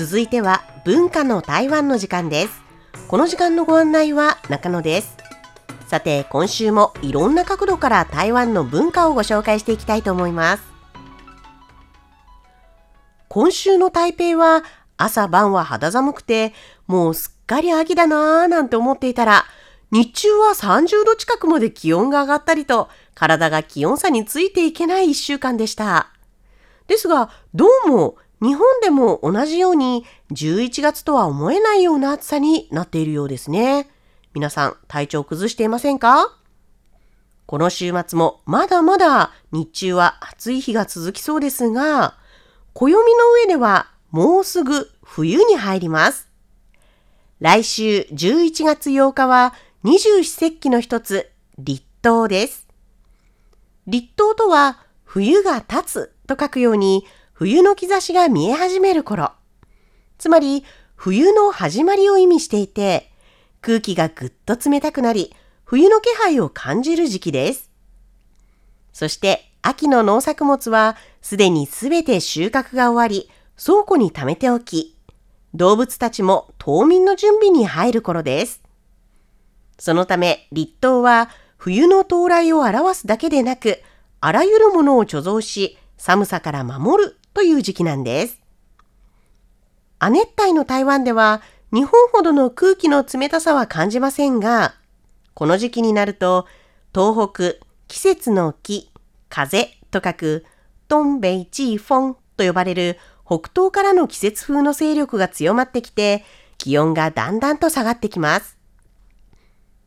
続いては文化の台湾の時間です。この時間のご案内は中野です。さて今週もいろんな角度から台湾の文化をご紹介していきたいと思います。今週の台北は朝晩は肌寒くてもうすっかり秋だなぁなんて思っていたら日中は30度近くまで気温が上がったりと体が気温差についていけない1週間でした。ですが、どうも日本でも同じように11月とは思えないような暑さになっているようですね。皆さん体調崩していませんか？この週末もまだまだ日中は暑い日が続きそうですが、暦の上ではもうすぐ冬に入ります。来週11月8日は二十四節気の一つ、立冬です。立冬とは冬が経つと書くように冬の兆しが見え始める頃。つまり冬の始まりを意味していて空気がぐっと冷たくなり冬の気配を感じる時期です。そして秋の農作物はすでにすべて収穫が終わり倉庫に貯めておき動物たちも冬眠の準備に入る頃です。そのため立冬は冬の到来を表すだけでなく、あらゆるものを貯蔵し、寒さから守るという時期なんです。亜熱帯の台湾では、日本ほどの空気の冷たさは感じませんが、この時期になると、東北、季節の木、風と書く、トンベイチーフォンと呼ばれる北東からの季節風の勢力が強まってきて、気温がだんだんと下がってきます。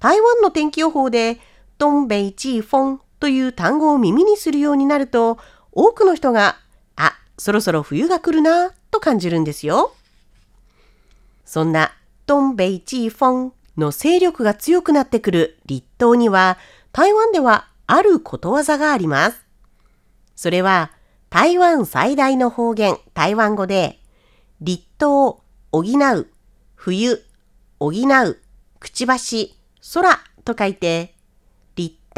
台湾の天気予報で東北季風という単語を耳にするようになると、多くの人が、そろそろ冬が来るな、と感じるんですよ。そんな東北季風の勢力が強くなってくる立冬には、台湾ではあることわざがあります。それは、台湾最大の方言、台湾語で、立冬、補う、冬、補う、くちばし、空と書いて、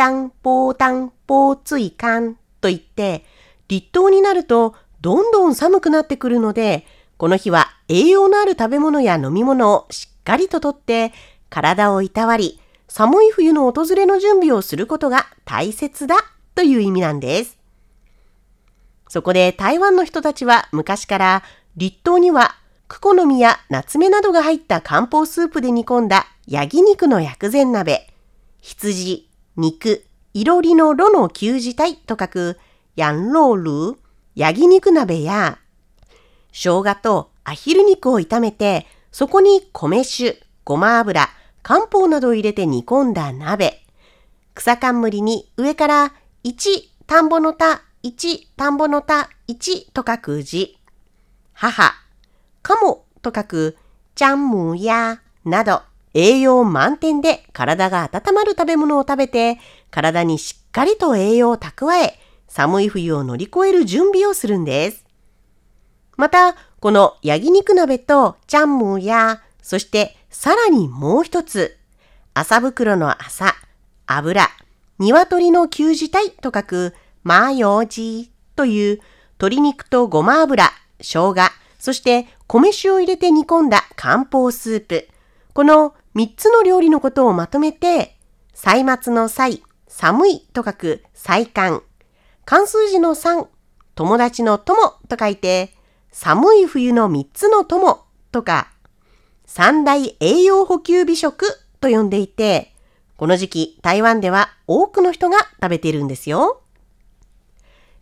単、ポータン、ポーツイカンと言って、立冬になるとどんどん寒くなってくるので、この日は栄養のある食べ物や飲み物をしっかりととって体をいたわり、寒い冬の訪れの準備をすることが大切だという意味なんです。そこで台湾の人たちは昔から立冬にはクコの実や夏目などが入った漢方スープで煮込んだヤギ肉の薬膳鍋、羊、肉、いろりのろの旧字体と書く、ヤンロールー、ヤギ肉鍋や、生姜とアヒル肉を炒めて、そこに米酒、ごま油、漢方などを入れて煮込んだ鍋、草冠に上から1田んぼの田、1田んぼの田、1と書く字、母、カモと書く、ちゃんむやなど、栄養満点で体が温まる食べ物を食べて、体にしっかりと栄養を蓄え、寒い冬を乗り越える準備をするんです。また、この焼肉鍋とチャンムーや、そしてさらにもう一つ、麻袋の麻、油、鶏の旧字体と書く、マーヨージーという鶏肉とごま油、生姜、そして米酒を入れて煮込んだ漢方スープ。この3つの料理のことをまとめて、歳末の歳、寒いと書く歳寒、漢数字の3、友達の友と書いて、寒い冬の3つの友とか、三大栄養補給美食と呼んでいて、この時期台湾では多くの人が食べているんですよ。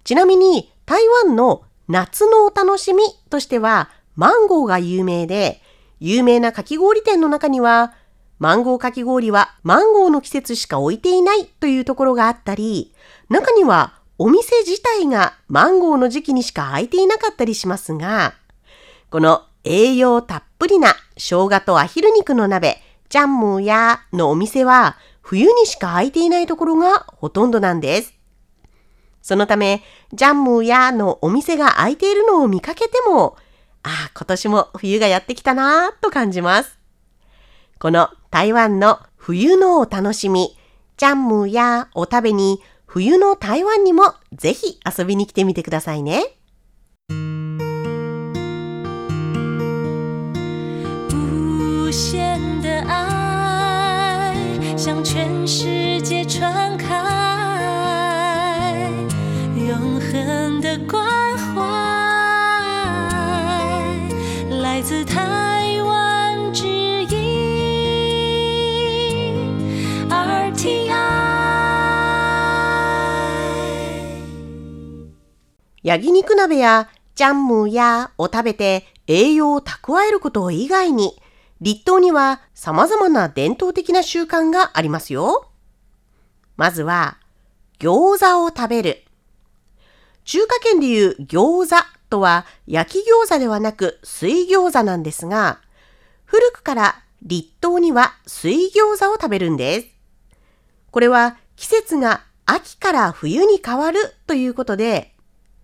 ちなみに台湾の夏のお楽しみとしてはマンゴーが有名で、有名なかき氷店の中には、マンゴーかき氷はマンゴーの季節しか置いていないというところがあったり、中にはお店自体がマンゴーの時期にしか開いていなかったりしますが、この栄養たっぷりな生姜とアヒル肉の鍋、ジャンムーやのお店は冬にしか開いていないところがほとんどなんです。そのため、ジャンムーやのお店が開いているのを見かけても、ああ、今年も冬がやってきたなぁと感じます。この台湾の冬のお楽しみ、ジャンムーやお食べに冬の台湾にもぜひ遊びに来てみてくださいね。来自台焼肉鍋やジャンムやを食べて栄養を蓄えること以外に、立冬には様々な伝統的な習慣がありますよ。まずは、餃子を食べる。中華圏でいう餃子とは焼き餃子ではなく水餃子なんですが、古くから立冬には水餃子を食べるんです。これは季節が秋から冬に変わるということで、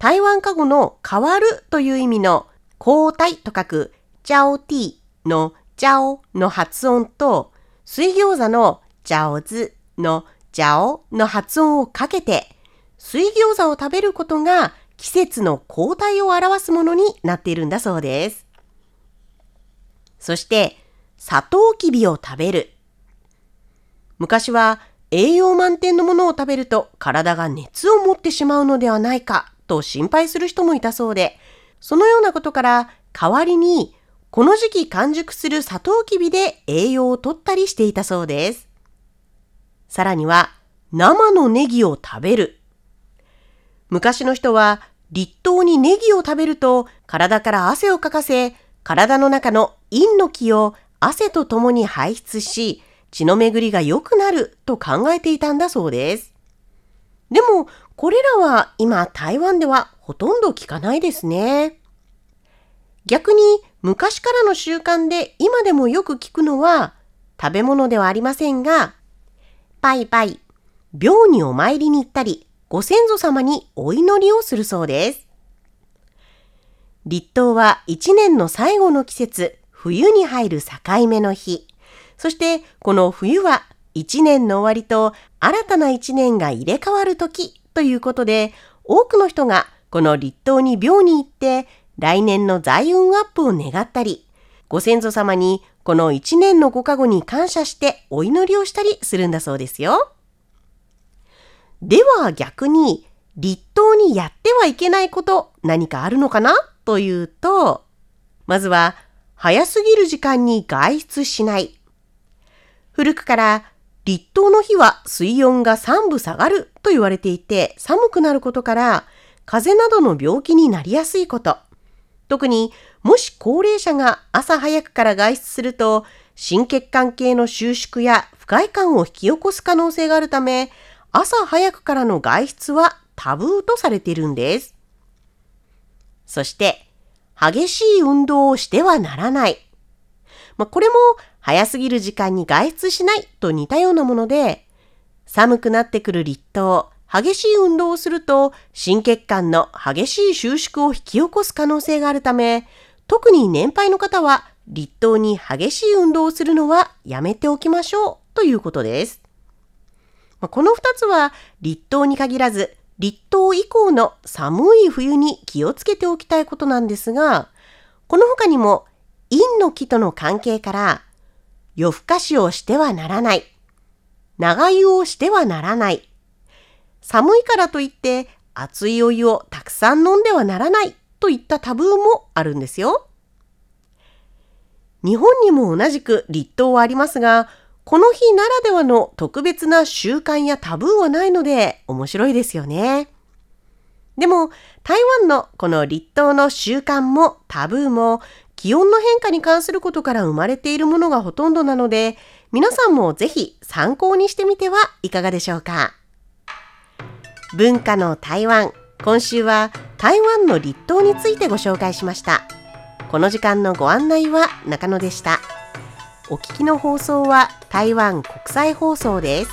台湾過語の変わるという意味の交代と書くジャオティのジャオの発音と水餃子のジャオズのジャオの発音をかけて水餃子を食べることが季節の交代を表すものになっているんだそうです。そして、サトウキビを食べる。昔は栄養満点のものを食べると体が熱を持ってしまうのではないかと心配する人もいたそうで、そのようなことから代わりにこの時期完熟するサトウキビで栄養を取ったりしていたそうです。さらには生のネギを食べる。昔の人は立冬にネギを食べると体から汗をかかせ、体の中の陰の気を汗とともに排出し、血の巡りが良くなると考えていたんだそうです。でも、これらは今台湾ではほとんど聞かないですね。逆に昔からの習慣で今でもよく聞くのは食べ物ではありませんが、バイバイ、廟にお参りに行ったり、ご先祖様にお祈りをするそうです。立冬は一年の最後の季節、冬に入る境目の日。そしてこの冬は一年の終わりと新たな一年が入れ替わる時ということで、多くの人がこの立冬に廟に行って来年の財運アップを願ったり、ご先祖様にこの一年のご加護に感謝してお祈りをしたりするんだそうですよ。では逆に、立冬にやってはいけないこと何かあるのかな？というと、まずは早すぎる時間に外出しない。古くから立冬の日は水温が3度下がると言われていて寒くなることから風邪などの病気になりやすいこと。特にもし高齢者が朝早くから外出すると心血管系の収縮や不快感を引き起こす可能性があるため朝早くからの外出はタブーとされているんです。そして激しい運動をしてはならない。まあ、これも早すぎる時間に外出しないと似たようなもので、寒くなってくる立冬、激しい運動をすると心血管の激しい収縮を引き起こす可能性があるため、特に年配の方は立冬に激しい運動をするのはやめておきましょうということです。まあこの2つは立冬に限らず、立冬以降の寒い冬に気をつけておきたいことなんですが、この他にも陰の気との関係から、夜更かしをしてはならない。長湯をしてはならない。寒いからといって熱いお湯をたくさん飲んではならないといったタブーもあるんですよ。日本にも同じく立冬はありますが、この日ならではの特別な習慣やタブーはないので面白いですよね。でも台湾のこの立冬の習慣もタブーも気温の変化に関することから生まれているものがほとんどなので皆さんもぜひ参考にしてみてはいかがでしょうか。文化の台湾今週は台湾の立冬についてご紹介しました。この時間のご案内は中野でした。お聞きの放送は台湾国際放送です。